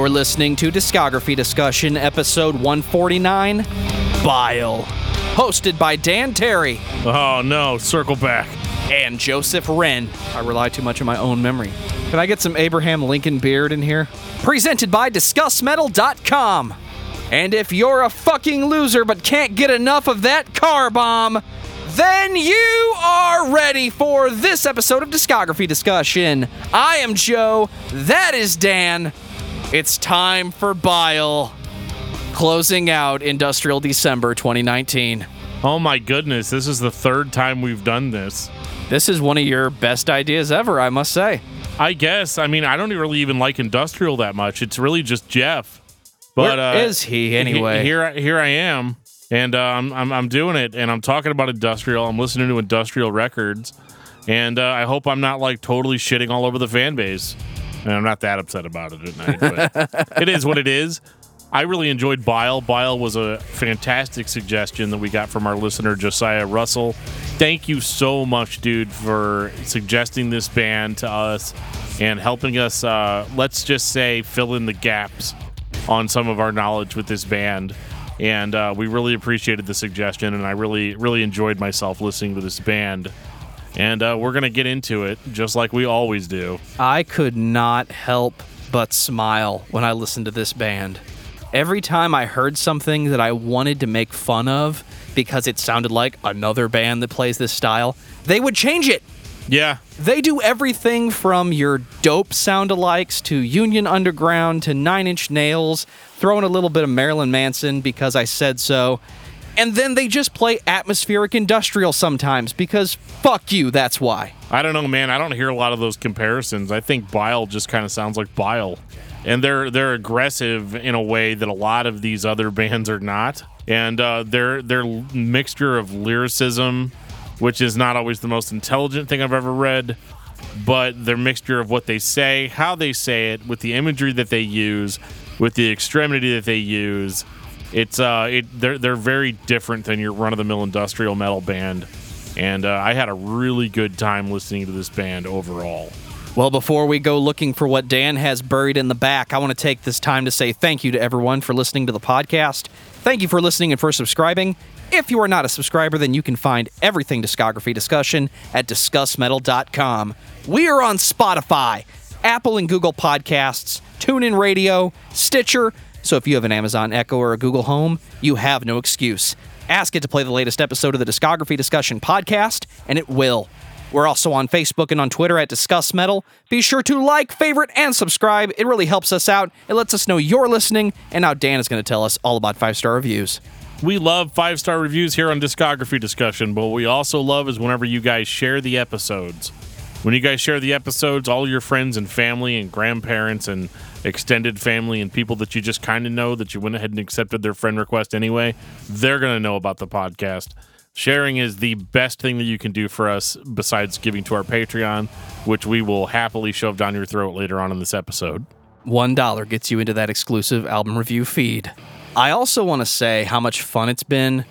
You're listening to Discography Discussion, episode 149 Bile. Hosted by Dan Terry Oh no, circle back. and Joseph Wren. I rely too much on my own memory. Can I get some Abraham Lincoln beard in here? Presented by DiscussMetal.com. And if you're a fucking loser but can't get enough of that car bomb, then you are ready for this episode of Discography Discussion. I am Joe. That is Dan. It's time for Bile. Closing out Industrial December 2019. Oh my goodness, this is the third time we've done this. This is one of your best ideas ever, I must say. I guess. I mean, I don't really even like industrial that much. It's really just Jeff. But Where uh, is he anyway? he- here, I- here I am, and uh, I'm, I'm I'm doing it, and I'm talking about industrial. I'm listening to industrial records, and uh, I hope I'm not like totally shitting all over the fan base. And I'm not that upset about it at night, but it is what it is. I really enjoyed Bile. Bile was a fantastic suggestion that we got from our listener Josiah Russell. Thank you so much, dude, for suggesting this band to us and helping us. Uh, let's just say fill in the gaps on some of our knowledge with this band. And uh, we really appreciated the suggestion, and I really, really enjoyed myself listening to this band. And uh, we're gonna get into it just like we always do. I could not help but smile when I listened to this band. Every time I heard something that I wanted to make fun of because it sounded like another band that plays this style, they would change it. Yeah, They do everything from your dope sound alikes to Union Underground to Nine Inch Nails, throwing a little bit of Marilyn Manson because I said so. And then they just play atmospheric industrial sometimes because fuck you, that's why. I don't know, man. I don't hear a lot of those comparisons. I think Bile just kind of sounds like Bile, and they're they're aggressive in a way that a lot of these other bands are not. And uh, their their mixture of lyricism, which is not always the most intelligent thing I've ever read, but their mixture of what they say, how they say it, with the imagery that they use, with the extremity that they use. It's uh, it they're they're very different than your run of the mill industrial metal band, and uh, I had a really good time listening to this band overall. Well, before we go looking for what Dan has buried in the back, I want to take this time to say thank you to everyone for listening to the podcast. Thank you for listening and for subscribing. If you are not a subscriber, then you can find everything discography discussion at discussmetal.com. We are on Spotify, Apple and Google Podcasts, TuneIn Radio, Stitcher. So if you have an Amazon Echo or a Google Home, you have no excuse. Ask it to play the latest episode of the Discography Discussion podcast, and it will. We're also on Facebook and on Twitter at Discuss Metal. Be sure to like, favorite, and subscribe. It really helps us out. It lets us know you're listening. And now Dan is going to tell us all about five star reviews. We love five star reviews here on Discography Discussion, but what we also love is whenever you guys share the episodes. When you guys share the episodes, all your friends and family and grandparents and extended family and people that you just kind of know that you went ahead and accepted their friend request anyway, they're going to know about the podcast. Sharing is the best thing that you can do for us besides giving to our Patreon, which we will happily shove down your throat later on in this episode. $1 gets you into that exclusive album review feed. I also want to say how much fun it's been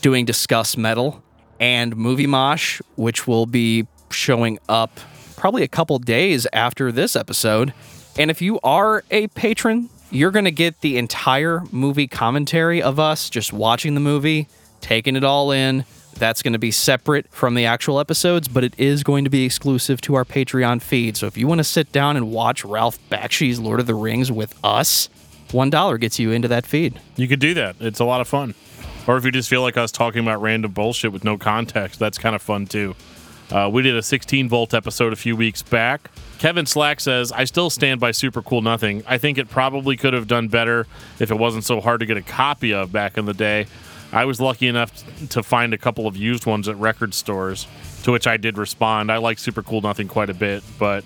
doing Discuss Metal and Movie Mosh, which will be showing up probably a couple days after this episode. And if you are a patron, you're going to get the entire movie commentary of us just watching the movie, taking it all in. That's going to be separate from the actual episodes, but it is going to be exclusive to our Patreon feed. So if you want to sit down and watch Ralph Bakshi's Lord of the Rings with us, $1 gets you into that feed. You could do that. It's a lot of fun. Or if you just feel like us talking about random bullshit with no context, that's kind of fun too. Uh, we did a 16 volt episode a few weeks back. Kevin Slack says, I still stand by Super Cool Nothing. I think it probably could have done better if it wasn't so hard to get a copy of back in the day. I was lucky enough to find a couple of used ones at record stores, to which I did respond. I like Super Cool Nothing quite a bit, but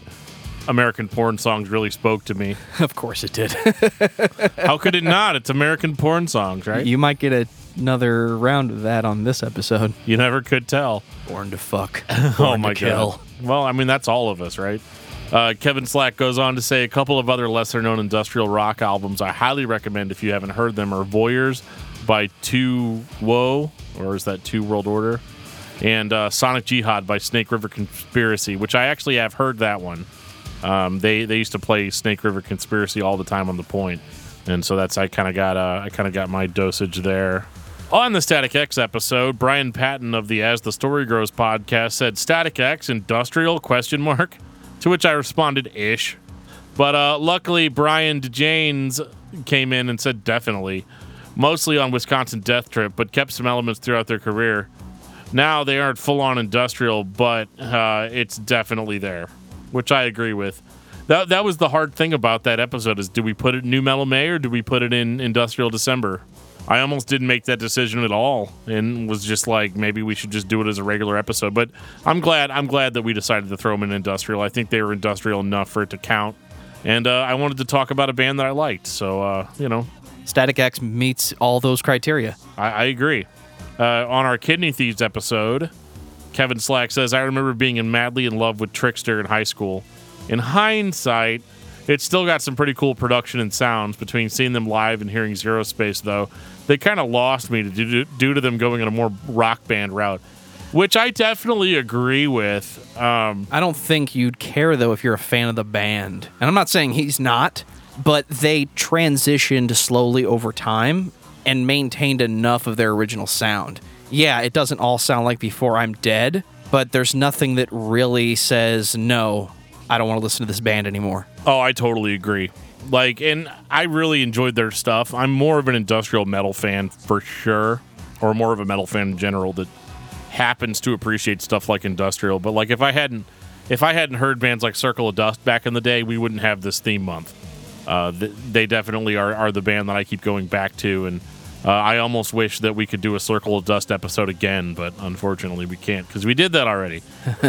American porn songs really spoke to me. Of course it did. How could it not? It's American porn songs, right? you might get a, another round of that on this episode. You never could tell. Born to fuck. Oh my god. Well, I mean that's all of us, right? Uh, Kevin Slack goes on to say a couple of other lesser known industrial rock albums I highly recommend if you haven't heard them are Voyeurs by Two Woe, or is that Two World Order? And uh, Sonic Jihad by Snake River Conspiracy, which I actually have heard that one. Um, they they used to play Snake River Conspiracy all the time on the point, and so that's I kind of got uh, I kind of got my dosage there. On the Static X episode, Brian Patton of the As the Story Grows podcast said Static X industrial question mark, to which I responded ish. But uh, luckily, Brian DeJanes came in and said definitely, mostly on Wisconsin Death Trip, but kept some elements throughout their career. Now they aren't full on industrial, but uh, it's definitely there, which I agree with. That that was the hard thing about that episode is do we put it in Nu Metal May or do we put it in Industrial December? I almost didn't make that decision at all and was just like maybe we should just do it as a regular episode. But I'm glad I'm glad that we decided to throw them in industrial. I think they were industrial enough for it to count. And uh, I wanted to talk about a band that I liked. So uh, you know, Static X meets all those criteria. I, I agree. Uh, on our Kidney Thieves episode, Kevin Slack says, I remember being in madly in love with Trickster in high school. In hindsight, it's still got some pretty cool production and sounds. Between seeing them live and hearing Zero Space, though, they kind of lost me due to, them going in a more rock band route, which I definitely agree with. Um, I don't think you'd care though if you're a fan of the band. And I'm not saying he's not, but they transitioned slowly over time and maintained enough of their original sound. Yeah, it doesn't all sound like Before I'm Dead, but there's nothing that really says, no, I don't want to listen to this band anymore. Oh, I totally agree. Like, and I really enjoyed their stuff. I'm more of an industrial metal fan for sure, or more of a metal fan in general that happens to appreciate stuff like industrial. But like, if I hadn't, if I hadn't heard bands like Circle of Dust back in the day, we wouldn't have this theme month. Uh, th- they definitely are, are the band that I keep going back to, and uh, I almost wish that we could do a Circle of Dust episode again, but unfortunately we can't because we did that already.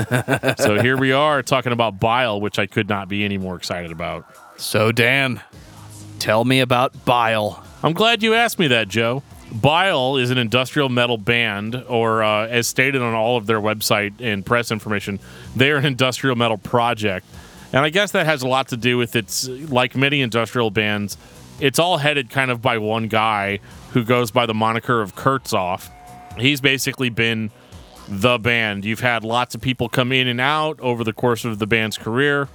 so here we are talking about Bile, which I could not be any more excited about. So, Dan, tell me about Bile. I'm glad you asked me that, Joe. Bile is an industrial metal band, or uh, as stated on all of their website and press information, they're an industrial metal project. And I guess that has a lot to do with it's like many industrial bands, it's all headed kind of by one guy who goes by the moniker of Krztoff. He's basically been the band. You've had lots of people come in and out over the course of the band's career,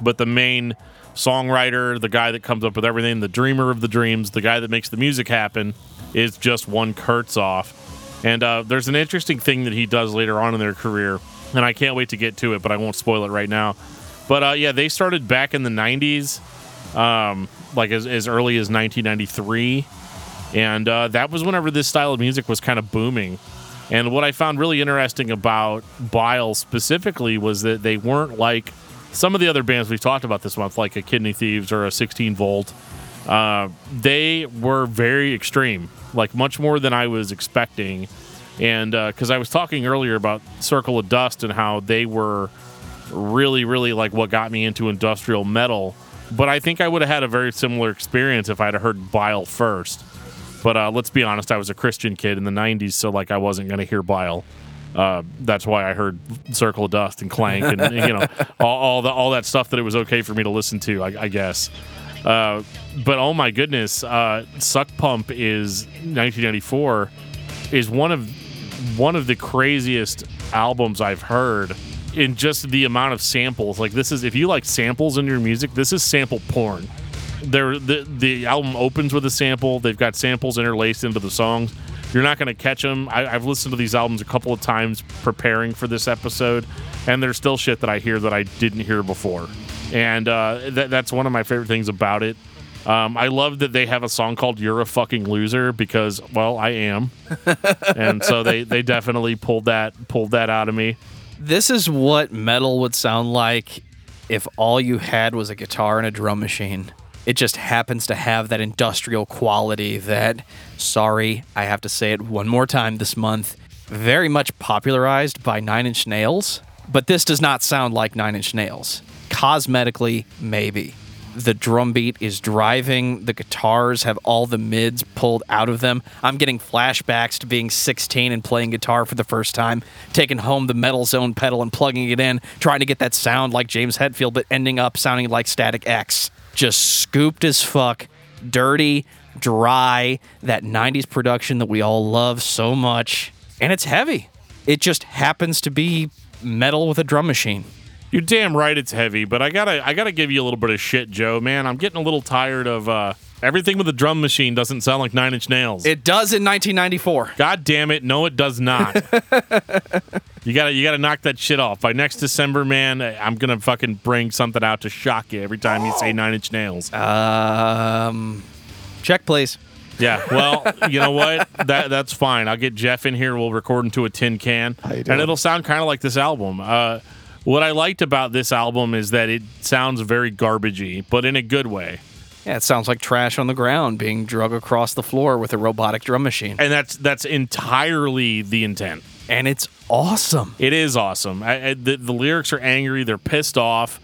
but the main songwriter, the guy that comes up with everything, the dreamer of the dreams, the guy that makes the music happen, is just one Krztoff. And uh, there's an interesting thing that he does later on in their career, and I can't wait to get to it, but I won't spoil it right now. But uh, yeah, they started back in the 90s, um, like as, as early as 1993. And uh, that was whenever this style of music was kind of booming. And what I found really interesting about Bile specifically was that they weren't like some of the other bands we've talked about this month, like a Kidney Thieves or a 16 Volt. Uh, they were very extreme, like much more than I was expecting. And because uh, I was talking earlier about Circle of Dust and how they were really, really like what got me into industrial metal. But I think I would have had a very similar experience if I'd heard Bile first. But uh, let's be honest, I was a Christian kid in the '90s, so like I wasn't going to hear Bile. Uh, that's why I heard Circle of Dust and Clank and you know all, all, the all that stuff that it was okay for me to listen to. I, I guess. Uh, but oh my goodness, uh, Suck Pump is 1994 is one of one of the craziest albums I've heard in just the amount of samples. Like this is if you like samples in your music, this is sample porn. There, the the album opens with a sample. They've got samples interlaced into the songs. You're not going to catch them. I, have listened to these albums a couple of times preparing for this episode, and there's still shit that I hear that I didn't hear before. And uh, th- that's one of my favorite things about it. Um, I love that they have a song called "You're a Fucking Loser" because, well, I am, and so they they definitely pulled that pulled that out of me. This is what metal would sound like if all you had was a guitar and a drum machine. It just happens to have that industrial quality that, sorry, I have to say it one more time this month, very much popularized by Nine Inch Nails, but this does not sound like Nine Inch Nails. Cosmetically, maybe. The drum beat is driving, the guitars have all the mids pulled out of them. I'm getting flashbacks to being 16 and playing guitar for the first time, taking home the Metal Zone pedal and plugging it in, trying to get that sound like James Hetfield, but ending up sounding like Static X just scooped as fuck, dirty, dry, that 90s production that we all love so much. And it's heavy. It just happens to be metal with a drum machine. You're damn right it's heavy, but I gotta I gotta give you a little bit of shit, Joe. Man, I'm getting a little tired of uh, everything with a drum machine doesn't sound like Nine Inch Nails. It does in 1994. God damn it, no, it does not. you gotta you gotta knock that shit off by next December, man. I'm gonna fucking bring something out to shock you every time you say Nine Inch Nails. Um, check, please. Yeah, well, you know what? That that's fine. I'll get Jeff in here. We'll record into a tin can, you and it'll sound kind of like this album. Uh, what I liked about this album is that it sounds very garbagey, but in a good way. Yeah, it sounds like trash on the ground being drug across the floor with a robotic drum machine. And that's that's entirely the intent. And it's awesome. It is awesome. I, I, the, the lyrics are angry. They're pissed off.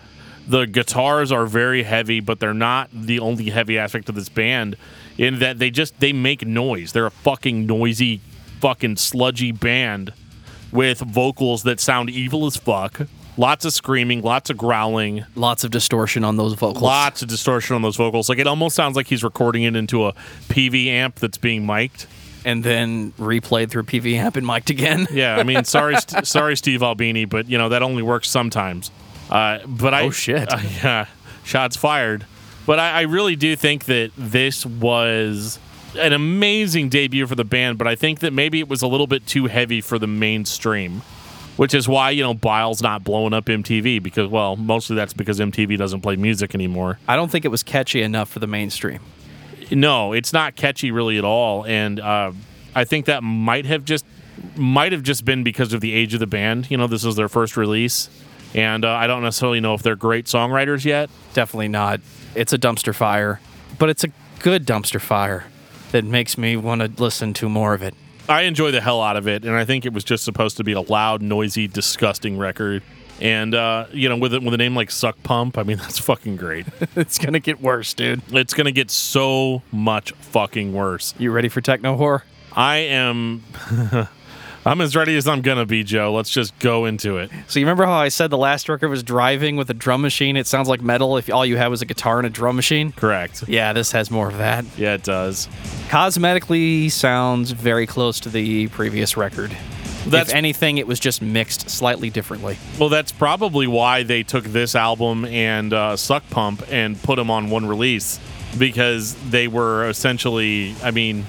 The guitars are very heavy, but they're not the only heavy aspect of this band. In that they just they make noise. They're a fucking noisy, fucking sludgy band with vocals that sound evil as fuck. Lots of screaming, lots of growling, Lots of distortion on those vocals. lots of distortion on those vocals. Like it almost sounds like he's recording it into a Peavey amp that's being mic'd. And then replayed through Peavey amp and mic'd again. Yeah, I mean, sorry, st- sorry, Steve Albini, but you know that only works sometimes. Uh, but I, Oh, shit. uh, yeah, shots fired. But I, I really do think that this was an amazing debut for the band. But I think that maybe it was a little bit too heavy for the mainstream, which is why you know Bile's not blowing up MTV because well, mostly that's because MTV doesn't play music anymore. I don't think it was catchy enough for the mainstream. No, it's not catchy really at all, and uh, I think that might have just might have just been because of the age of the band. You know, this is their first release, and uh, I don't necessarily know if they're great songwriters yet. Definitely not. It's a dumpster fire, but it's a good dumpster fire that makes me want to listen to more of it. I enjoy the hell out of it, and I think it was just supposed to be a loud, noisy, disgusting record. And uh, you know, with it, with a name like Suck Pump, I mean that's fucking great. it's gonna get worse, dude. it's gonna get so much fucking worse. You ready for techno horror? I am. I'm as ready as I'm gonna be, Joe. Let's just go into it. So you remember how I said the last record was driving with a drum machine? It sounds like metal if all you had was a guitar and a drum machine. Correct. Yeah, this has more of that. Yeah, it does. Cosmetically sounds very close to the previous record. That's- if anything, it was just mixed slightly differently. Well, that's probably why they took this album and uh, Suck Pump and put them on one release because they were essentially, I mean,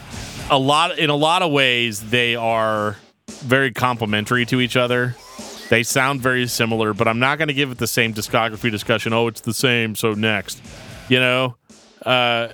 a lot in a lot of ways they are very complementary to each other. They sound very similar, but I'm not going to give it the same discography discussion. Oh, it's the same, so next, you know, uh,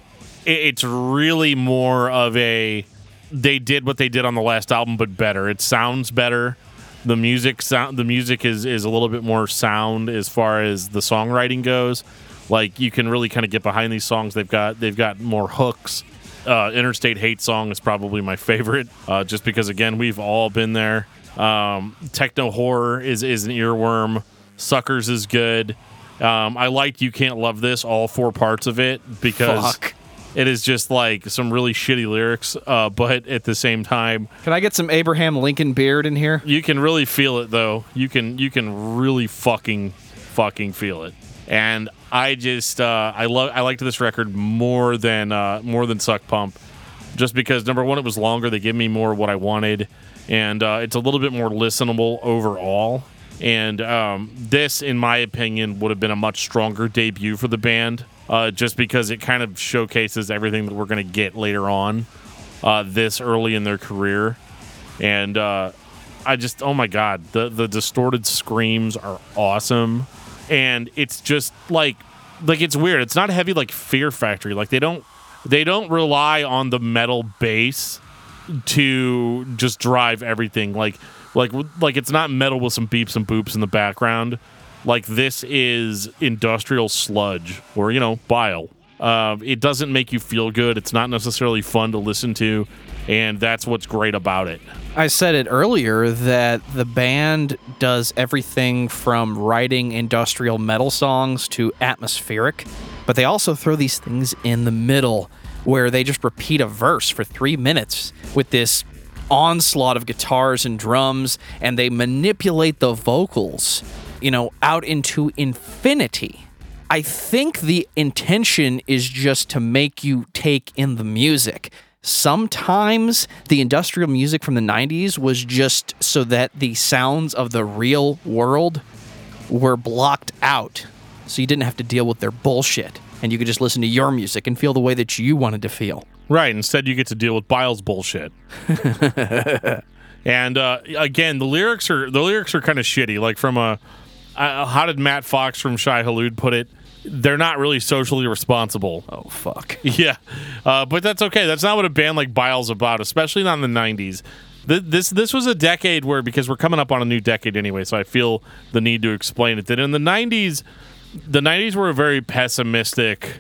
it, it's really more of a they did what they did on the last album, but better. It sounds better. The music sound the music is is a little bit more sound as far as the songwriting goes. Like you can really kind of get behind these songs. They've got they've got more hooks. Uh, Interstate Hate song is probably my favorite, uh, just because again we've all been there. Um, Techno horror is is an earworm. Suckers is good. Um, I liked You Can't Love This, all four parts of it, because Fuck. it is just like some really shitty lyrics, uh, but at the same time, Can I get some Abraham Lincoln beard in here? you can really feel it though. You can you can really fucking fucking feel it. And I just uh, I love I liked this record more than uh, more than Suck Pump, just because number one it was longer. They give me more what I wanted, and uh, it's a little bit more listenable overall. And um, this, in my opinion, would have been a much stronger debut for the band, uh, just because it kind of showcases everything that we're going to get later on, uh, this early in their career. And uh, I just, oh my god, the the distorted screams are awesome, and it's just like, like it's weird. It's not heavy like Fear Factory. Like they don't they don't rely on the metal bass to just drive everything. Like like like it's not metal with some beeps and boops in the background. Like this is industrial sludge or you know bile. Uh, it doesn't make you feel good. It's not necessarily fun to listen to, and that's what's great about it. I said it earlier that the band does everything from writing industrial metal songs to atmospheric, but they also throw these things in the middle where they just repeat a verse for three minutes with this onslaught of guitars and drums, and they manipulate the vocals, you know, out into infinity. I think the intention is just to make you take in the music. Sometimes the industrial music from the 90s was just so that the sounds of the real world were blocked out so you didn't have to deal with their bullshit and you could just listen to your music and feel the way that you wanted to feel. Right. Instead, you get to deal with Biles bullshit. and uh, again, the lyrics are the lyrics are kind of shitty. Like from a, uh, how did Matt Fox from Shai Hulud put it? They're not really socially responsible. Oh fuck. Yeah, uh, but that's okay. That's not what a band like Biles about, especially not in the '90s. Th- This this was a decade where because we're coming up on a new decade anyway, so I feel the need to explain it. That in the '90s, the '90s were a very pessimistic,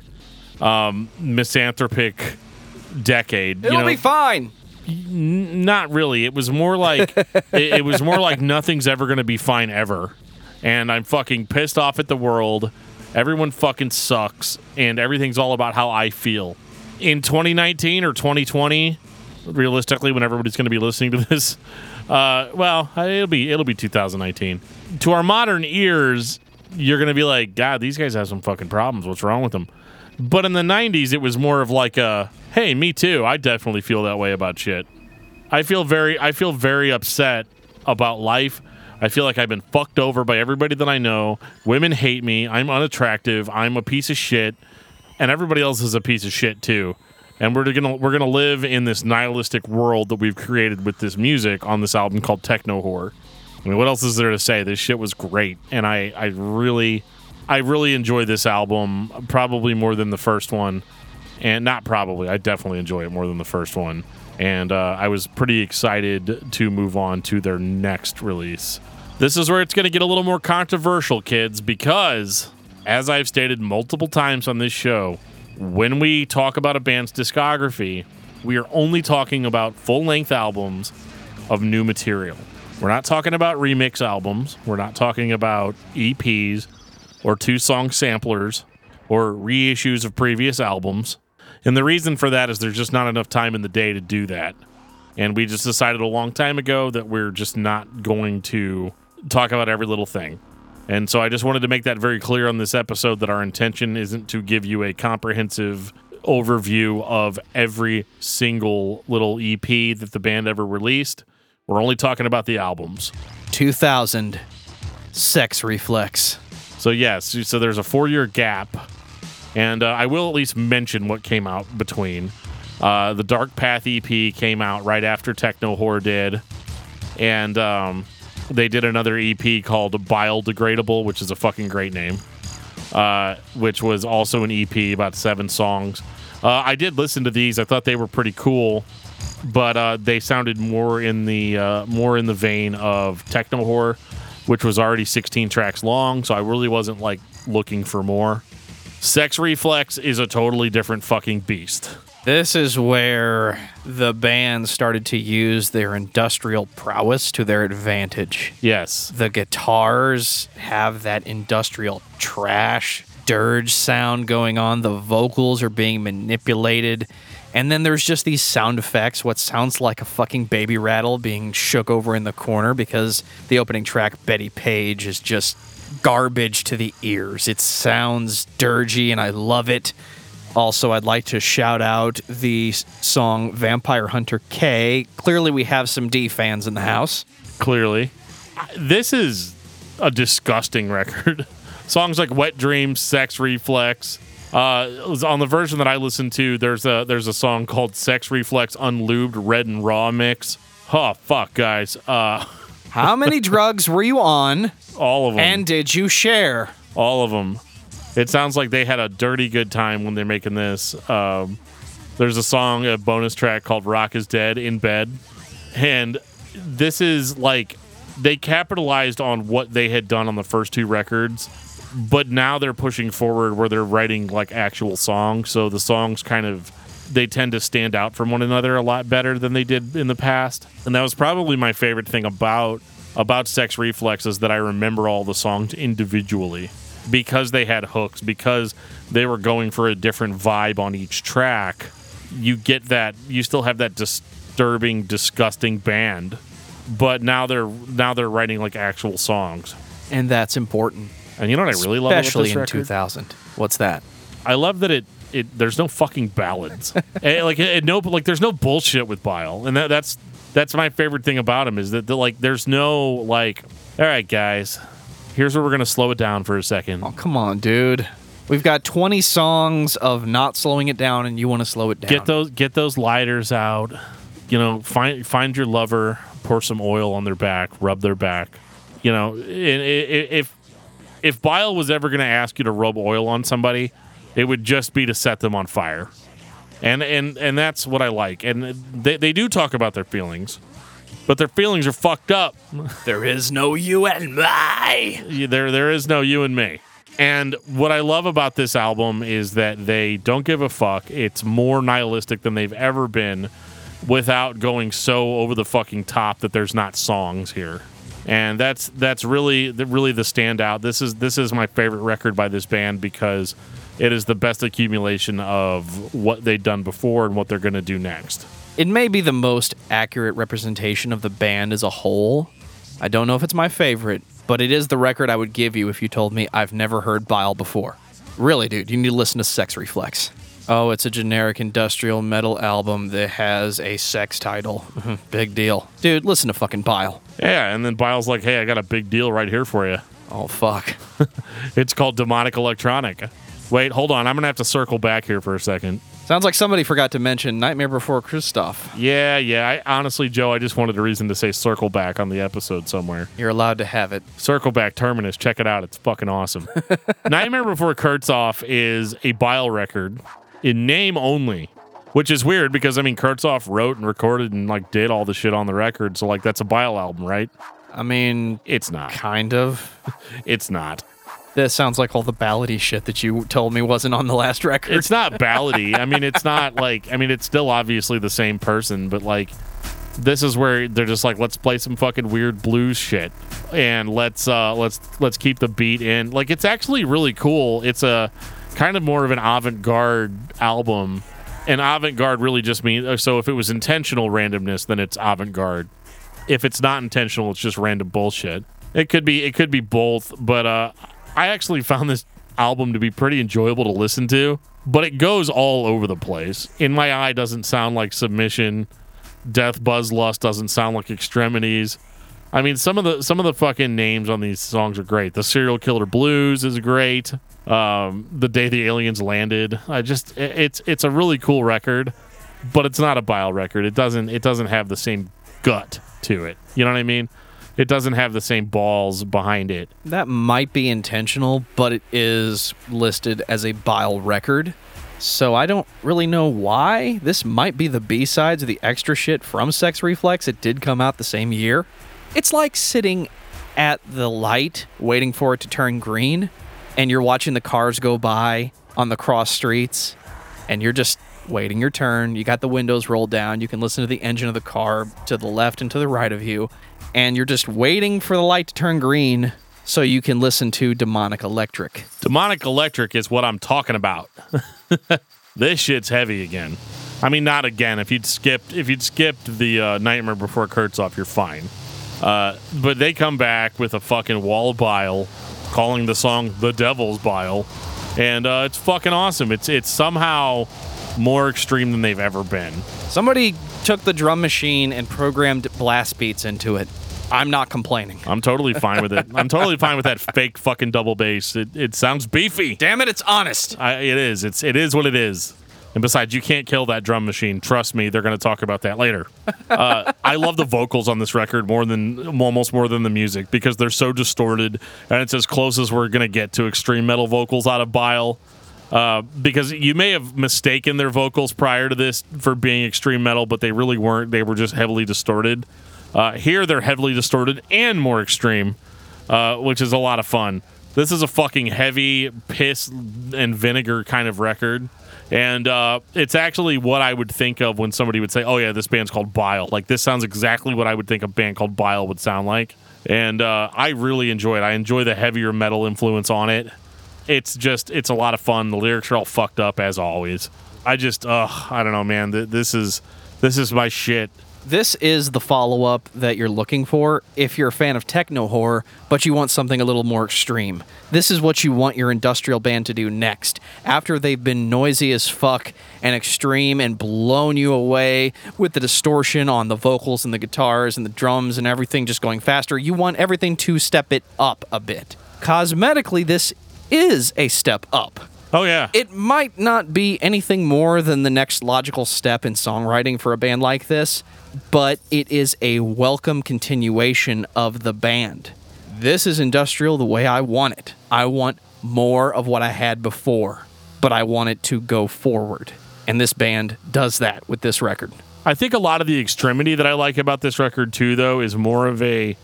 um, misanthropic decade. It'll you know, be fine. not really. It was more like it, it was more like nothing's ever going to be fine ever, and I'm fucking pissed off at the world. Everyone fucking sucks, and everything's all about how I feel. In 2019 or 2020, realistically, when everybody's going to be listening to this, uh, well, it'll be it'll be 2019. To our modern ears, you're going to be like, God, these guys have some fucking problems. What's wrong with them? But in the 90s, it was more of like a, hey, me too. I definitely feel that way about shit. I feel very I feel very upset about life. I feel like I've been fucked over by everybody that I know. Women hate me. I'm unattractive. I'm a piece of shit. And everybody else is a piece of shit too. And we're gonna we're gonna live in this nihilistic world that we've created with this music on this album called Techno Horror. I mean, what else is there to say? This shit was great, and I I really I really enjoy this album probably more than the first one and not probably i definitely enjoy it more than the first one and uh, i was pretty excited to move on to their next release this is where it's going to get a little more controversial kids because as i've stated multiple times on this show when we talk about a band's discography we are only talking about full-length albums of new material we're not talking about remix albums we're not talking about eps or two song samplers or reissues of previous albums. And the reason for that is there's just not enough time in the day to do that. And we just decided a long time ago that we're just not going to talk about every little thing. And so I just wanted to make that very clear on this episode that our intention isn't to give you a comprehensive overview of every single little EP that the band ever released. We're only talking about the albums. 2000 Sex Reflex. So yes, so there's a four year gap, and uh, I will at least mention what came out between. Uh, the Dark Path EP came out right after Techno Horror did, and um, they did another EP called Biodegradable, which is a fucking great name. Uh, which was also an EP about seven songs. Uh, I did listen to these. I thought they were pretty cool, but uh, they sounded more in the uh, more in the vein of techno horror, which was already 16 tracks long. So I really wasn't like looking for more. Sex Reflex is a totally different fucking beast. This is where the band started to use their industrial prowess to their advantage. Yes, The guitars have that industrial trash dirge sound going on. The vocals are being manipulated. And then there's just these sound effects, what sounds like a fucking baby rattle being shook over in the corner because the opening track, Betty Page, is just garbage to the ears. It sounds dirgy and I love it. Also, I'd like to shout out the song Vampire Hunter K. Clearly, we have some D fans in the house. clearly. This is a disgusting record. Songs like Wet Dreams, Sex Reflex. Uh, on the version that I listened to, there's a there's a song called Sex Reflex Unlubed Red and Raw Mix. Oh fuck, guys. Uh, How many drugs were you on all of them. and did you share? all of them. It sounds like they had a dirty good time when they're making this. Um, there's a song, a bonus track called "Rock Is Dead" in bed, and this is like they capitalized on what they had done on the first two records, but now they're pushing forward where they're writing like actual songs. So the songs kind of they tend to stand out from one another a lot better than they did in the past. And that was probably my favorite thing about about Sex Reflex is that I remember all the songs individually because they had hooks, because they were going for a different vibe on each track. You get that you still have that disturbing, disgusting band, but now they're now they're writing like actual songs. And that's important. And you know what I really love about Especially in record? 2000. What's that? I love that it it there's no fucking ballads. Eh, like it, no like there's no bullshit with Bile, and that, that's that's my favorite thing about him is that the, like there's no like all right guys, Here's where we're gonna slow it down for a second. Oh, come on, dude. We've got 20 songs of not slowing it down, and you want to slow it down. Get those get those lighters out. You know, find find your lover, pour some oil on their back, rub their back. You know, if if Bile was ever going to ask you to rub oil on somebody, it would just be to set them on fire. And and and that's what I like. And they they do talk about their feelings, but their feelings are fucked up. There is no you and me. There there is no you and me. And what I love about this album is that they don't give a fuck. It's more nihilistic than they've ever been without going so over the fucking top that there's not songs here. And that's that's really the, really the standout. This is this is my favorite record by this band because it is the best accumulation of what they've done before and what they're going to do next. It may be the most accurate representation of the band as a whole. I don't know if it's my favorite, but it is the record I would give you if you told me I've never heard Bile before. Really, dude, you need to listen to Sex Reflex. Oh, it's a generic industrial metal album that has a sex title. Big deal. Dude, listen to fucking Bile. Yeah, and then Bile's like, "Hey, I got a big deal right here for you." Oh, fuck. It's called Demonic Electronic. Wait, hold on. I'm going to have to circle back here for a second. Sounds like somebody forgot to mention Nightmare Before Christoph. Yeah, yeah. I, honestly, Joe, I just wanted a reason to say circle back on the episode somewhere. You're allowed to have it. Circle back Terminus. Check it out. It's fucking awesome. Nightmare Before Krztoff is a Bile record in name only, which is weird because, I mean, Krztoff wrote and recorded and, like, did all the shit on the record. So, like, that's a Bile album, right? I mean, It's not. kind of. It's not. This sounds like all the ballady shit that you told me wasn't on the last record. It's not ballady. I mean, it's not like, I mean, it's still obviously the same person, but, like, this is where they're just like let's play some fucking weird blues shit and let's uh let's let's keep the beat in. Like it's actually really cool. It's a kind of more of an avant-garde album. And avant-garde really just means so if it was intentional randomness then it's avant-garde. If it's not intentional it's just random bullshit. It could be it could be both but uh i actually found this album to be pretty enjoyable to listen to but it goes all over the place in my eye doesn't sound like submission Death Buzz Lust doesn't sound like extremities. I mean, some of the some of the fucking names on these songs are great. The Serial Killer Blues is great. Um, the Day the Aliens Landed. I just it- it's it's a really cool record, but it's not a bile record. It doesn't it doesn't have the same gut to it. You know what I mean? It doesn't have the same balls behind it. That might be intentional, but it is listed as a bile record. So I don't really know why. This might be the B sides of the extra shit from Sex Reflex. It did come out the same year. It's like sitting at the light waiting for it to turn green, and you're watching the cars go by on the cross streets, and you're just waiting your turn. You got the windows rolled down. You can listen to the engine of the car to the left and to the right of you, and you're just waiting for the light to turn green so you can listen to Demonic Electric. Demonic Electric is what I'm talking about. this shit's heavy again. I mean, not again. If you'd skipped, if you'd skipped the uh, Nightmare Before Krztoff, you're fine. Uh, but they come back with a fucking wall bile, calling the song "The Devil's Bile," and uh, it's fucking awesome. It's it's somehow more extreme than they've ever been. Somebody took the drum machine and programmed blast beats into it. I'm not complaining. I'm totally fine with it. I'm totally fine with that fake fucking double bass. It, it sounds beefy. Damn it, it's honest. I, it is. It's it is what it is. And besides, you can't kill that drum machine. Trust me, they're going to talk about that later. Uh, I love the vocals on this record more than almost more than the music because they're so distorted, and it's as close as we're going to get to extreme metal vocals out of Bile. Uh, because you may have mistaken their vocals prior to this for being extreme metal, but they really weren't. They were just heavily distorted. Uh, here, they're heavily distorted and more extreme, uh, which is a lot of fun. This is a fucking heavy piss and vinegar kind of record. And uh, it's actually what I would think of when somebody would say, "Oh yeah, this band's called Bile." Like this sounds exactly what I would think a band called Bile would sound like. And uh, I really enjoy it. I enjoy the heavier metal influence on it. It's just, it's a lot of fun. The lyrics are all fucked up as always. I just, uh, I don't know, man. Th- This is, this is my shit. This is the follow up that you're looking for if you're a fan of techno horror, but you want something a little more extreme. This is what you want your industrial band to do next. After they've been noisy as fuck and extreme and blown you away with the distortion on the vocals and the guitars and the drums and everything just going faster, you want everything to step it up a bit. cosmetically, this is a step up. Oh yeah. It might not be anything more than the next logical step in songwriting for a band like this, but it is a welcome continuation of the band. This is industrial the way I want it. I want more of what I had before, but I want it to go forward. And this band does that with this record. I think a lot of the extremity that I like about this record too, though, is more of a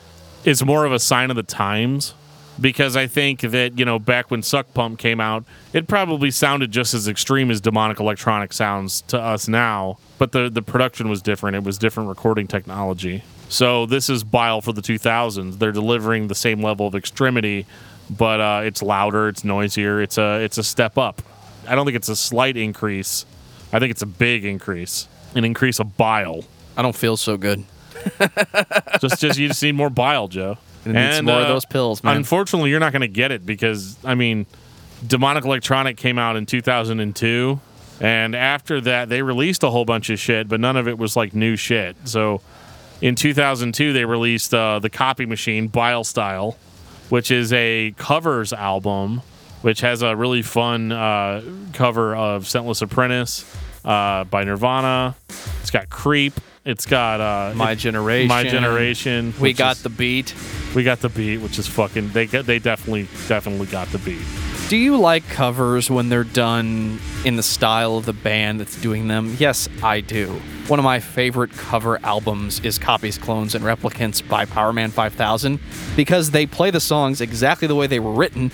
is more of a sign of the times. Because I think that you know back when Suck Pump came out, it probably sounded just as extreme as demonic electronic sounds to us now, but the the production was different. It was different recording technology. So this is Bile for the 2000s. They're delivering the same level of extremity, but uh, it's louder, it's noisier, it's a it's a step up. I don't think it's a slight increase. I think it's a big increase, an increase of bile. I don't feel so good. just just you just need more bile, Joe. It needs more of those pills, man. Unfortunately, you're not going to get it because I mean, Demonic Electronic came out in 2002, and after that they released a whole bunch of shit, but none of it was like new shit. So in 2002 they released uh, the Copy Machine Bile Style, which is a covers album, which has a really fun uh, cover of Scentless Apprentice uh, by Nirvana. It's got Creep. It's got uh, My it- Generation. My Generation. We which got is- the beat. we got the beat, which is fucking. They. They definitely, definitely got the beat. Do you like covers when they're done in the style of the band that's doing them? Yes, I do. One of my favorite cover albums is Copies, Clones, and Replicants by Powerman 5000 because they play the songs exactly the way they were written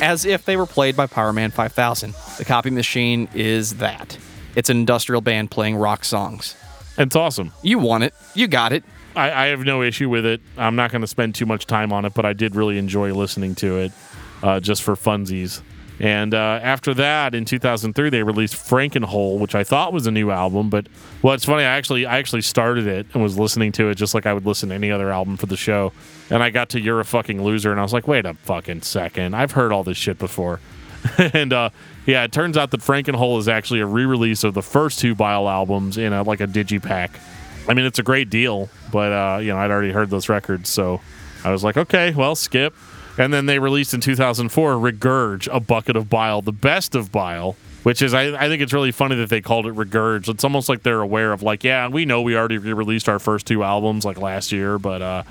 as if they were played by Powerman 5000. The Copy Machine is that. It's an industrial band playing rock songs. It's awesome. You want it. You got it. I, I have no issue with it. I'm not going to spend too much time on it, but I did really enjoy listening to it, uh, just for funsies. And uh, after that, in 2003, they released Frankenhole, which I thought was a new album. But well, it's funny. I actually, I actually started it and was listening to it just like I would listen to any other album for the show. And I got to "You're a fucking loser," and I was like, "Wait a fucking second! I've heard all this shit before." and uh, yeah, it turns out that Frankenhole is actually a re-release of the first two Bile albums in a, like a digipack. I mean, it's a great deal, but uh, you know, I'd already heard those records, so I was like, okay, well, skip. And then they released in 2004 Regurge, a bucket of bile, the best of bile, which is I, I think it's really funny that they called it Regurge. It's almost like they're aware of like, yeah, we know we already re-released our first two albums like last year, but uh,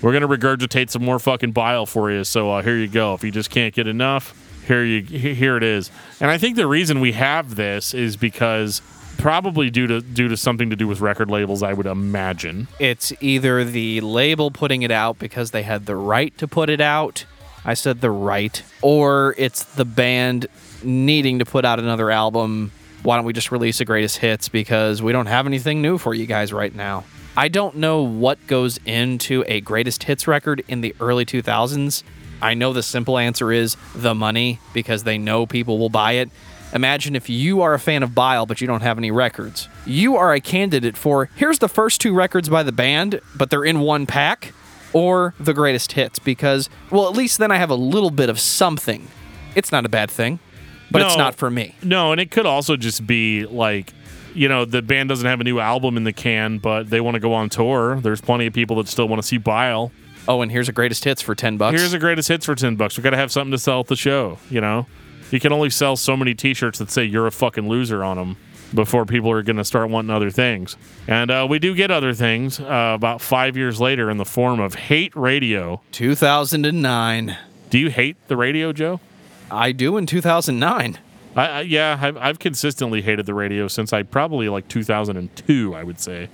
we're gonna regurgitate some more fucking bile for you. So uh, here you go. If you just can't get enough, here you here it is. And I think the reason we have this is because probably due to due to something to do with record labels, I would imagine. It's either the label putting it out because they had the right to put it out. I said the right. Or it's the band needing to put out another album. Why don't we just release the greatest hits because we don't have anything new for you guys right now? I don't know what goes into a greatest hits record in the early 2000s. I know the simple answer is the money because they know people will buy it. Imagine if you are a fan of Bile but you don't have any records. You are a candidate for here's the first two records by the band, but they're in one pack, or the greatest hits because, well, at least then I have a little bit of something. It's not a bad thing, but it's not for me. No, and it could also just be like, you know, the band doesn't have a new album in the can, but they want to go on tour. There's plenty of people that still want to see Bile. Oh, and here's a greatest hits for 10 bucks. Here's the greatest hits for 10 bucks. We got to have something to sell at the show, you know? You can only sell so many t shirts that say you're a fucking loser on them before people are going to start wanting other things. And uh, we do get other things uh, about five years later in the form of hate radio. 2009. Do you hate the radio, Joe? I do in 2009. I, I, yeah, I've, I've consistently hated the radio since I probably like 2002, I would say.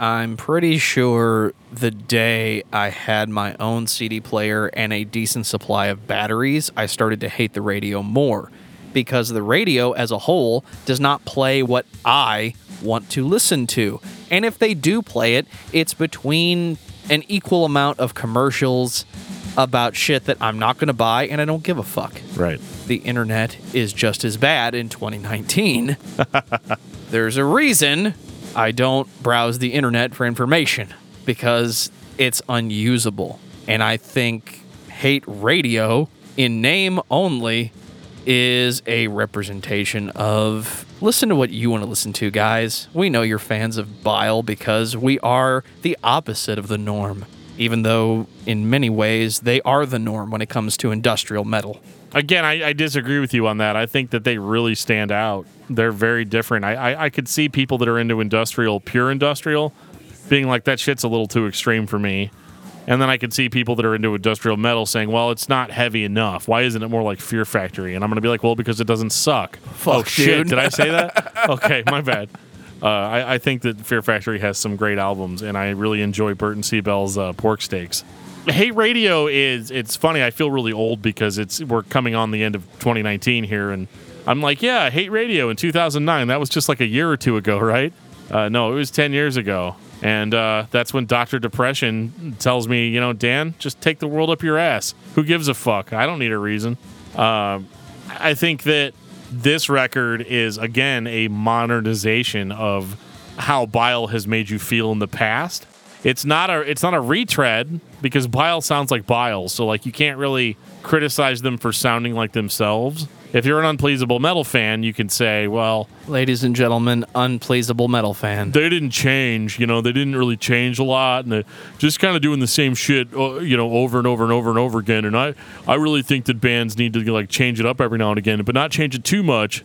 I'm pretty sure the day I had my own CD player and a decent supply of batteries, I started to hate the radio more because the radio as a whole does not play what I want to listen to. And if they do play it, it's between an equal amount of commercials about shit that I'm not going to buy and I don't give a fuck Right. the internet is just as bad in 2019. There's a reason I don't browse the internet for information because it's unusable. And I think hate radio in name only is a representation of listen to what you want to listen to, guys. We know you're fans of Bile because we are the opposite of the norm. Even though in many ways they are the norm when it comes to industrial metal. Again, I, I disagree with you on that. I think that they really stand out. They're very different. I, I, I could see people that are into industrial, pure industrial, being like, that shit's a little too extreme for me. And then I could see people that are into industrial metal saying, well, it's not heavy enough. Why isn't it more like Fear Factory? And I'm going to be like, well, because it doesn't suck. Fuck, oh, shit. dude. Did I say that? okay, my bad. Uh, I, I think that Fear Factory has some great albums, and I really enjoy Burton C. Bell's uh, Pork Steaks. Hate Radio is it's funny. I feel really old because it's we're coming on the end of 2019 here, and I'm like, yeah, Hate Radio in 2009. That was just like a year or two ago, right? Uh, no, it was 10 years ago, and uh, that's when Doctor Depression tells me, you know, Dan, just take the world up your ass. Who gives a fuck? I don't need a reason. Um, I think that this record is again a modernization of how Bile has made you feel in the past. It's not a it's not a retread because Bile sounds like Bile, so like you can't really criticize them for sounding like themselves. If you're an unpleasable metal fan, you can say, well, Ladies and gentlemen, unpleasable metal fan. they didn't change. You know, they didn't really change a lot, and they're just kind of doing the same shit, uh, you know, over and over and over and over again. And I, I really think that bands need to like change it up every now and again, but not change it too much.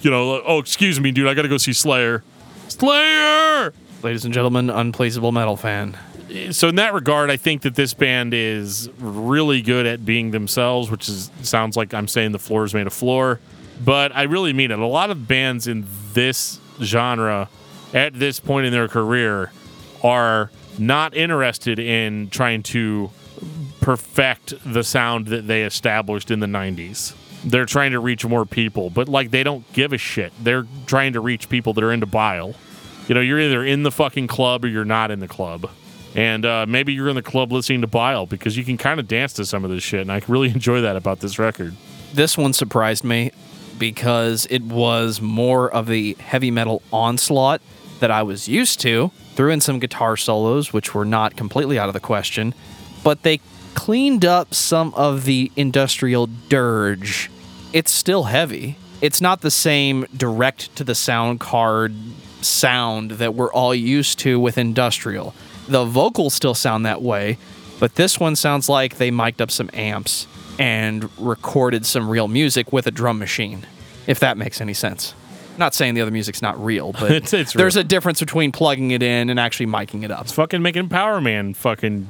You know, like, oh, excuse me, dude, I got to go see Slayer. Slayer. Ladies and gentlemen, unpleasable metal fan. So in that regard, I think that this band is really good at being themselves, which is sounds like I'm saying the floor is made of floor, but I really mean it. A lot of bands in this genre at this point in their career are not interested in trying to perfect the sound that they established in the 90s. They're trying to reach more people, but like they don't give a shit. They're trying to reach people that are into bile. You know, you're either in the fucking club or you're not in the club. And uh, maybe you're in the club listening to Bile because you can kind of dance to some of this shit. And I really enjoy that about this record. This one surprised me because it was more of the heavy metal onslaught that I was used to. Threw in some guitar solos, which were not completely out of the question, but they cleaned up some of the industrial dirge. It's still heavy. It's not the same direct to the sound card sound that we're all used to with industrial. The vocals still sound that way, but this one sounds like they mic'd up some amps and recorded some real music with a drum machine, if that makes any sense. Not saying the other music's not real, but It's- it's there's real. a difference between plugging it in and actually miking it up. It's fucking making Power Man fucking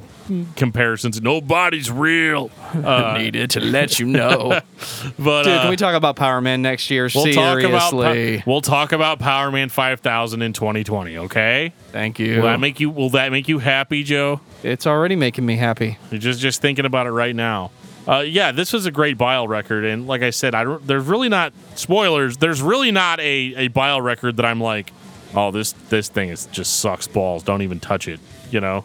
comparisons. Nobody's real. Uh, Needed to let you know. but Dude, uh, can we talk about Power Man next year? we'll talk about Seriously. We'll talk about Power Man 5000 in 2020. Okay. Thank you. Will that make you? Will that make you happy, Joe? it's already making me happy. You're just just thinking about it right now. Uh, yeah, this was a great Bile record, and like I said, I don't, there's really not spoilers. There's really not a, a Bile record that I'm like, oh, this this thing is just sucks balls. Don't even touch it. You know,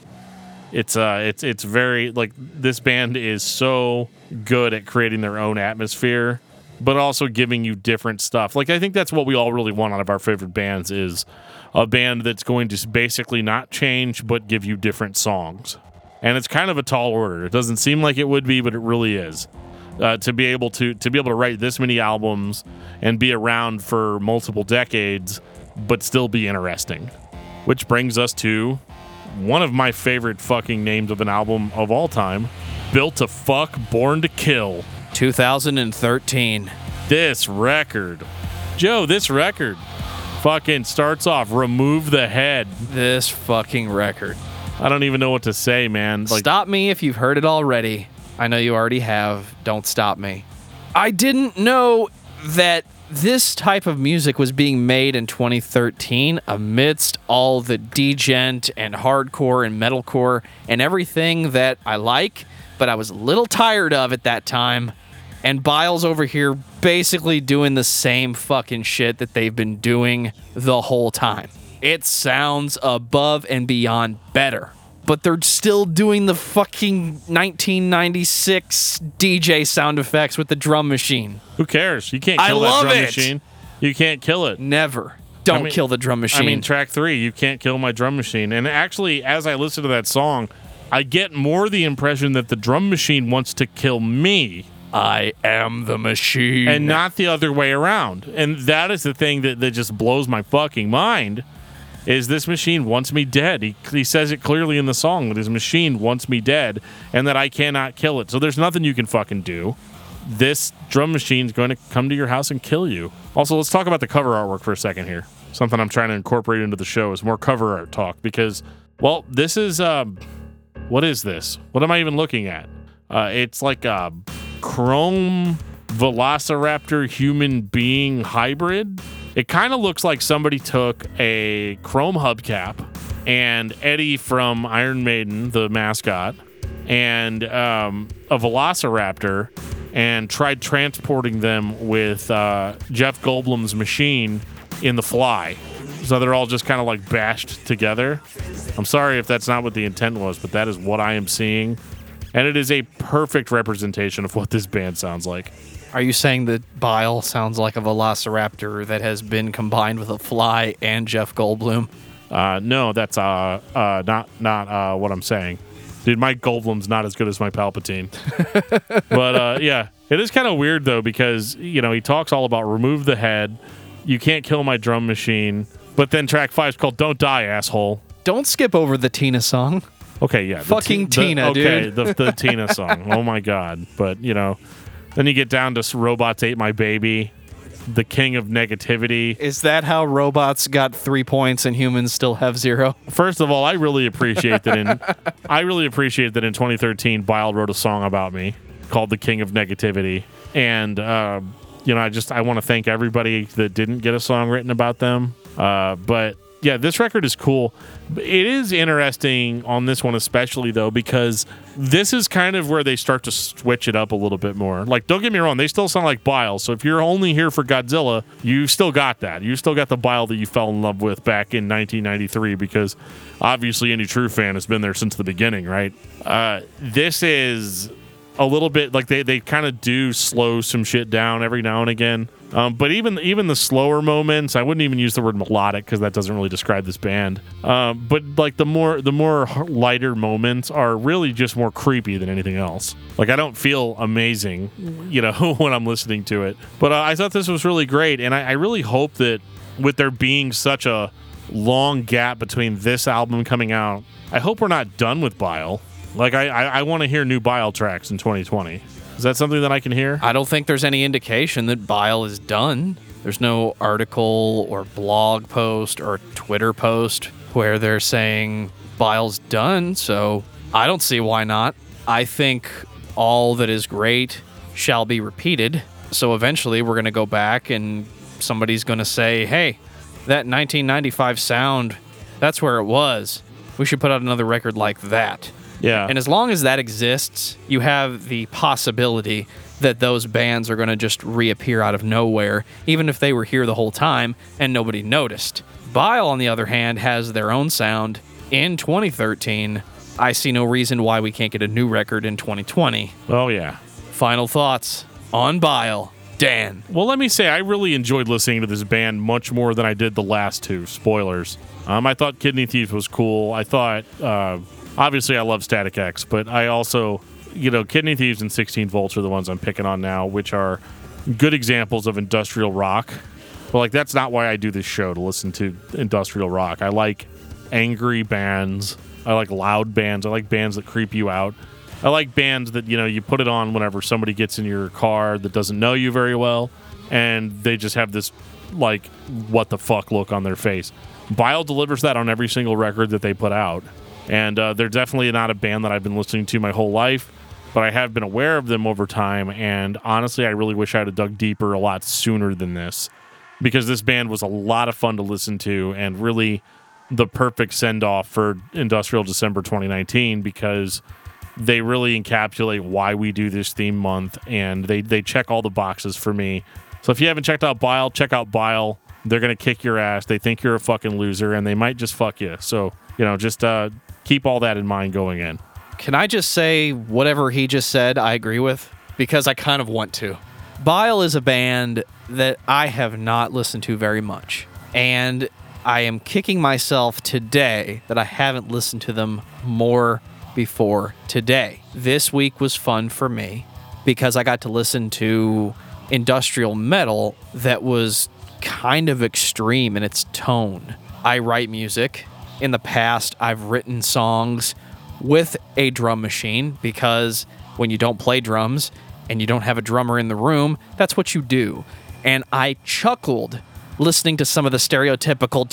it's uh, it's it's very like this band is so good at creating their own atmosphere, but also giving you different stuff. Like I think that's what we all really want out of our favorite bands is a band that's going to basically not change but give you different songs and it's kind of a tall order. It doesn't seem like it would be, but it really is. Uh, to be able to to be able to write this many albums and be around for multiple decades, but still be interesting. Which brings us to one of my favorite fucking names of an album of all time, "Built to Fuck, Born to Kill." 2013. This record, Joe. This record, fucking starts off. Remove the head. This fucking record. I don't even know what to say, man. Like, stop me if you've heard it already. I know you already have. Don't stop me. I didn't know that this type of music was being made in 2013 amidst all the djent and hardcore and metalcore and everything that I like, but I was a little tired of at that time. And Biles over here basically doing the same fucking shit that they've been doing the whole time. It sounds above and beyond better. But they're still doing the fucking 1996 DJ sound effects with the drum machine. Who cares? You can't I kill love that drum it. machine. You can't kill it. Never. Don't I mean- kill the drum machine. I mean, track three, you can't kill my drum machine. And actually, as I listen to that song, I get more the impression that the drum machine wants to kill me I am the machine. and not the other way around. And that is the thing that, that just blows my fucking mind is this machine wants me dead. He, he says it clearly in the song that his machine wants me dead and that I cannot kill it. So there's nothing you can fucking do. This drum machine's going to come to your house and kill you. Also, let's talk about the cover artwork for a second here. Something I'm trying to incorporate into the show is more cover art talk because, well, this is um, what is this? What am I even looking at? Uh, it's like a chrome velociraptor human being hybrid. It kind of looks like somebody took a chrome hubcap and Eddie from Iron Maiden, the mascot, and um, a velociraptor and tried transporting them with uh, Jeff Goldblum's machine in the fly. So they're all just kind of like bashed together. I'm sorry if that's not what the intent was, but that is what I am seeing. And it is a perfect representation of what this band sounds like. Are you saying that Bile sounds like a velociraptor that has been combined with a fly and Jeff Goldblum? Uh, no, that's uh, uh, not not uh, what I'm saying. Dude, Mike Goldblum's not as good as my Palpatine. but uh, yeah, it is kind of weird though because you know he talks all about remove the head, you can't kill my drum machine, but then track five is called "Don't Die, asshole." Don't skip over the Tina song. Okay, yeah, the Fucking the- Tina, okay, dude. the the Tina song. Oh my god! But you know, then you get down to "Robots Ate My Baby," the king of negativity. Is that how robots got three points and humans still have zero? First of all, I really appreciate that in I really appreciate that in 2013, Bile wrote a song about me called "The King of Negativity," and uh, you know, I just I want to thank everybody that didn't get a song written about them. Uh, but yeah, this record is cool. It is interesting on this one, especially though, because this is kind of where they start to switch it up a little bit more. Like, don't get me wrong, they still sound like Bile. So if you're only here for Godzilla, you still got that. You still got the Bile that you fell in love with back in 1993, because obviously any true fan has been there since the beginning, right? Uh, this is a little bit like they, they kind of do slow some shit down every now and again. Um, but even even the slower moments, I wouldn't even use the word melodic because that doesn't really describe this band. Um, but like the more the more lighter moments are really just more creepy than anything else. Like I don't feel amazing, you know, when I'm listening to it. But uh, I thought this was really great, and I, I really hope that with there being such a long gap between this album coming out, I hope we're not done with Bile. Like I I, I want to hear new Bile tracks in 2020. Is that something that I can hear? I don't think there's any indication that Bile is done. There's no article or blog post or Twitter post where they're saying Bile's done, so I don't see why not. I think all that is great shall be repeated. So eventually we're going to go back and somebody's going to say, hey, that 1995 sound, that's where it was. We should put out another record like that. Yeah. And as long as that exists, you have the possibility that those bands are going to just reappear out of nowhere, even if they were here the whole time and nobody noticed. Bile, on the other hand, has their own sound. In 2013, I see no reason why we can't get a new record in 2020. oh yeah. Final thoughts on Bile. Dan. Well, let me say I really enjoyed listening to this band much more than I did the last two. Spoilers. Um, I thought Kidney Thief was cool. I thought, uh, obviously, I love Static X, but I also, you know, Kidney Thieves and 16 Volts are the ones I'm picking on now, which are good examples of industrial rock. But like, that's not why I do this show to listen to industrial rock. I like angry bands. I like loud bands. I like bands that creep you out. I like bands that you know you put it on whenever somebody gets in your car that doesn't know you very well, and they just have this like what the fuck look on their face. Bile delivers that on every single record that they put out, and uh, they're definitely not a band that I've been listening to my whole life, but I have been aware of them over time. And honestly, I really wish I'd have dug deeper a lot sooner than this, because this band was a lot of fun to listen to and really the perfect send off for Industrial December 2019 because they really encapsulate why we do this theme month and they, they check all the boxes for me. So if you haven't checked out Bile, check out Bile. They're going to kick your ass. They think you're a fucking loser and they might just fuck you. So, you know, just uh, keep all that in mind going in. Can I just say whatever he just said, I agree with? Because I kind of want to. Bile is a band that I have not listened to very much. And I am kicking myself today that I haven't listened to them more before today. This week was fun for me because I got to listen to industrial metal that was kind of extreme in its tone. I write music. In the past, I've written songs with a drum machine because when you don't play drums and you don't have a drummer in the room, that's what you do. And I chuckled listening to some of the stereotypical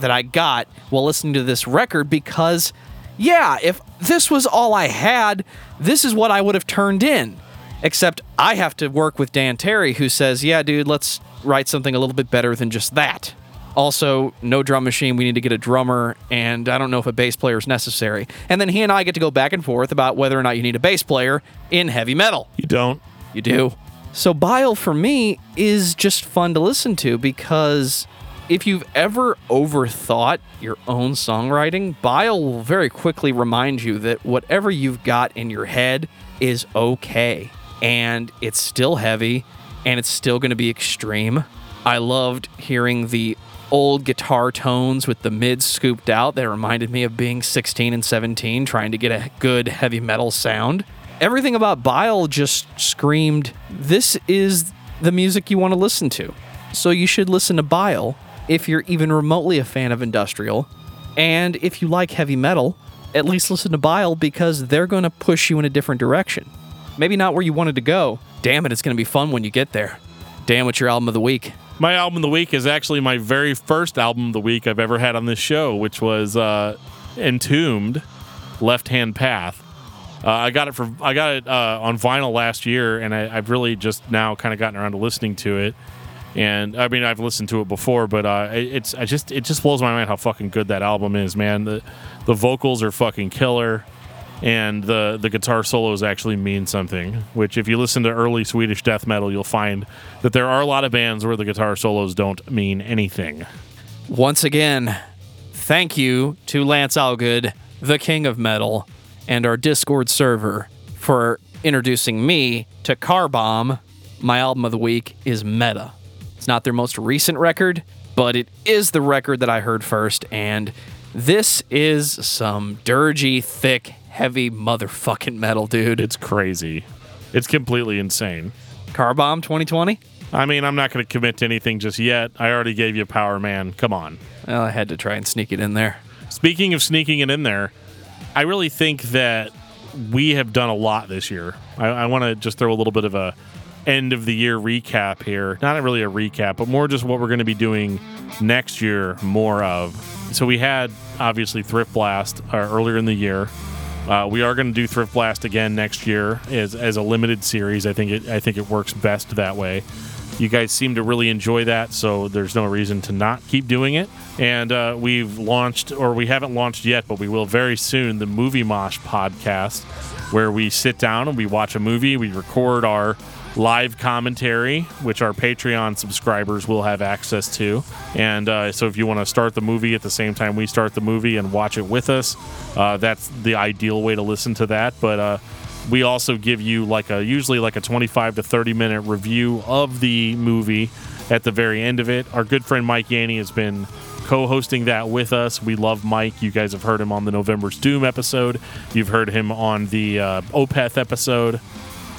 that I got while listening to this record because, yeah, if this was all I had, this is what I would have turned in. Except I have to work with Dan Terry, who says, yeah, dude, let's write something a little bit better than just that. Also, no drum machine. We need to get a drummer, and I don't know if a bass player is necessary. And then he and I get to go back and forth about whether or not you need a bass player in heavy metal. You don't. You do. So, Bile for me is just fun to listen to because if you've ever overthought your own songwriting, Bile will very quickly remind you that whatever you've got in your head is okay. And it's still heavy and it's still going to be extreme. I loved hearing the old guitar tones with the mids scooped out that reminded me of being 16 and 17 trying to get a good heavy metal sound. Everything about Bile just screamed, This is the music you want to listen to. So you should listen to Bile if you're even remotely a fan of industrial. And if you like heavy metal, at least listen to Bile because they're going to push you in a different direction. Maybe not where you wanted to go. Damn it, it's going to be fun when you get there. Dan, what's your album of the week? My album of the week is actually my very first album of the week I've ever had on this show, which was uh, Entombed, Left Hand Path. Uh, I got it for I got it uh, on vinyl last year, and I, have really just now kind of gotten around to listening to it. And I mean, I've listened to it before, but uh, it's I just it just blows my mind how fucking good that album is, man. The the vocals are fucking killer and the the guitar solos actually mean something. Which, if you listen to early Swedish death metal, you'll find that there are a lot of bands where the guitar solos don't mean anything. Once again, thank you to Lance Allgood, the king of metal, and our Discord server for introducing me to Car Bomb. My album of the week is Meta. It's not their most recent record, but it is the record that I heard first, and this is some dirgy, thick, heavy motherfucking metal, dude. It's crazy. It's completely insane. Car Bomb 2020? I mean, I'm not going to commit to anything just yet. I already gave you Power Man. Come on. Well, I had to try and sneak it in there. Speaking of sneaking it in there, I really think that we have done a lot this year. I, I want to just throw a little bit of a end of the year recap here. Not really a recap, but more just what we're going to be doing next year more of. So we had obviously Thrift Blast uh, earlier in the year. Uh, we are going to do Thrift Blast again next year as, as a limited series. I think it I think it works best that way. You guys seem to really enjoy that, so there's no reason to not keep doing it. And uh, we've launched, or we haven't launched yet, but we will very soon, the Movie Mosh podcast, where we sit down and we watch a movie. We record our live commentary, which our Patreon subscribers will have access to. And uh, so, if you want to start the movie at the same time we start the movie and watch it with us, uh, that's the ideal way to listen to that. But uh, we also give you like a usually like a 25 to 30 minute review of the movie at the very end of it. Our good friend Mike Yanni has been co-hosting that with us. We love Mike. You guys have heard him on the November's Doom episode. You've heard him on the uh, Opeth episode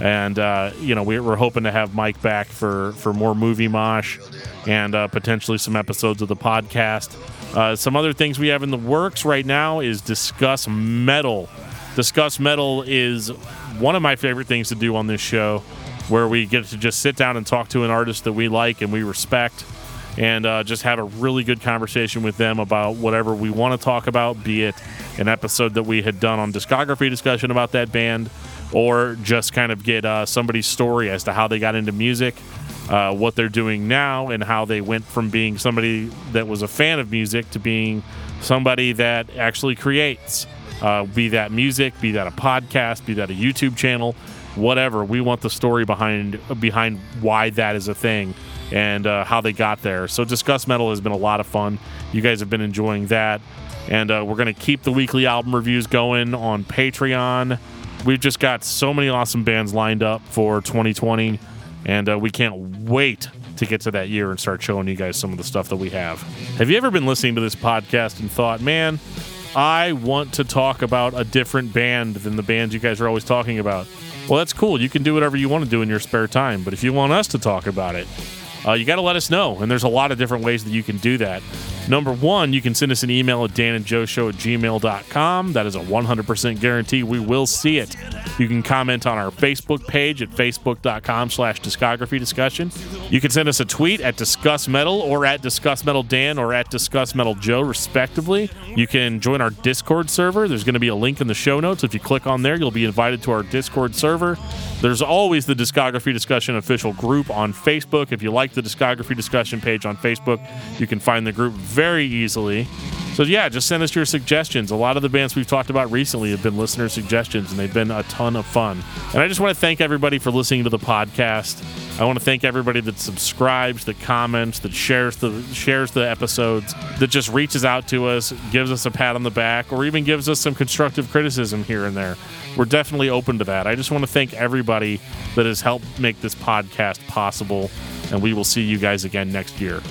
and uh, you know we're, hoping to have Mike back for for more movie mosh and uh, potentially some episodes of the podcast. Uh, some other things we have in the works right now is discuss metal. Discuss metal is one of my favorite things to do on this show, where we get to just sit down and talk to an artist that we like and we respect. And uh, just have a really good conversation with them about whatever we want to talk about, be it an episode that we had done on discography discussion about that band, or just kind of get uh, somebody's story as to how they got into music, uh, what they're doing now, and how they went from being somebody that was a fan of music to being somebody that actually creates. Uh, be that music, be that a podcast, be that a YouTube channel, whatever. We want the story behind behind why that is a thing and uh, how they got there. So, Discuss Metal has been a lot of fun. You guys have been enjoying that. And uh, we're to keep the weekly album reviews going on Patreon we've just got so many awesome bands lined up for 2020, and uh, we can't wait to get to that year and start showing you guys some of the stuff that we have. Have you ever been listening to this podcast and thought, man, I want to talk about a different band than the bands you guys are always talking about? Well, that's cool. You can do whatever you want to do in your spare time, but if you want us to talk about it, uh, you got to let us know. And there's a lot of different ways that you can do that. Number one, you can send us an email at danandjoeshow at gmail.com. That is a 100% guarantee. We will see it. You can comment on our Facebook page at facebook.com slash discography discussion. You can send us a tweet at Discuss Metal or at Discuss Metal Dan or at Discuss Metal Joe, respectively. You can join our Discord server. There's going to be a link in the show notes. If you click on there, you'll be invited to our Discord server. There's always the Discography Discussion official group on Facebook. If you like the Discography Discussion page on Facebook, you can find the group very easily. So yeah, just send us your suggestions. A lot of the bands we've talked about recently have been listener suggestions, and they've been a ton of fun. And I just want to thank everybody for listening to the podcast. I want to thank everybody that subscribes, that comments, that shares the shares the episodes, that just reaches out to us, gives us a pat on the back, or even gives us some constructive criticism here and there. We're definitely open to that. I just want to thank everybody that has helped make this podcast possible, and we will see you guys again next year.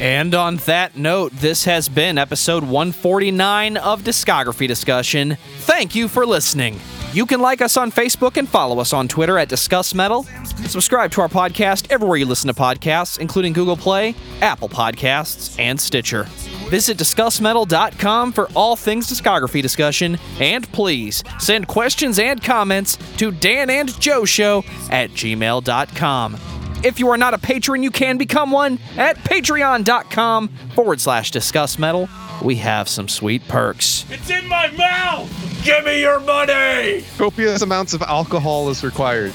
And on that note, this has been episode 149 of Discography Discussion. Thank you for listening. You can like us on Facebook and follow us on Twitter at Discuss Metal. Subscribe to our podcast everywhere you listen to podcasts, including Google Play, Apple Podcasts, and Stitcher. Visit DiscussMetal.com for all things discography discussion, and please send questions and comments to Dan and Joe Show at gmail.com. If you are not a patron, you can become one at patreon.com forward slash discuss metal. We have some sweet perks. It's in my mouth! Give me your money! Copious amounts of alcohol is required.